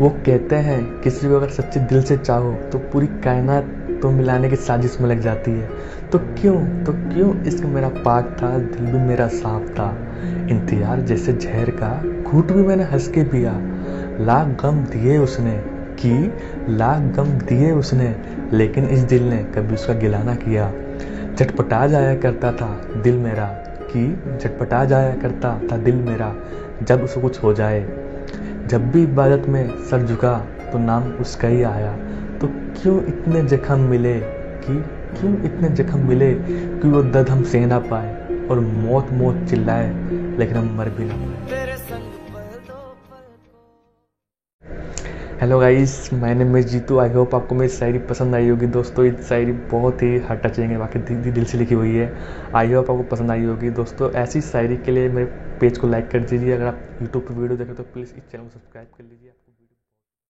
वो कहते हैं, किसी को अगर सच्चे दिल से चाहो तो पूरी कायनात तो मिलाने की साजिश में लग जाती है। तो क्यों? तो क्यों इश्क मेरा पाक था, दिल भी मेरा साफ़ था। इंतज़ार जैसे जहर का, घूट भी मैंने हंस के पिया। लाख गम दिए उसने कि, लाख गम दिए उसने, लेकिन इस दिल ने कभी उसका गिला ना किया। झटपटा जाया करता था दिल मेरा, कि झटपटा जाया करता था दिल मेरा, जब उसको कुछ हो जाए। जब भी इबादत में सर झुका तो नाम उसका ही आया। तो क्यों इतने जख्म मिले कि, क्यों इतने जख्म मिले कि वो दर्द हम सह ना पाए और मौत मौत चिल्लाए, लेकिन हम मर भी ना पाए? Hello guys my name Jitu I hope आपको मेरी शायरी पसंद आई होगी। दोस्तों, ये शायरी बहुत ही हार्ट टचिंग है। बाकी दिल दिल से लिखी हुई है। आई होप आपको पसंद आई होगी। दोस्तों, ऐसी शायरी के लिए मेरे पेज को लाइक कर दीजिए। अगर आप यूट्यूब पर वीडियो देखें तो प्लीज़ इस चैनल को सब्सक्राइब कर लीजिए।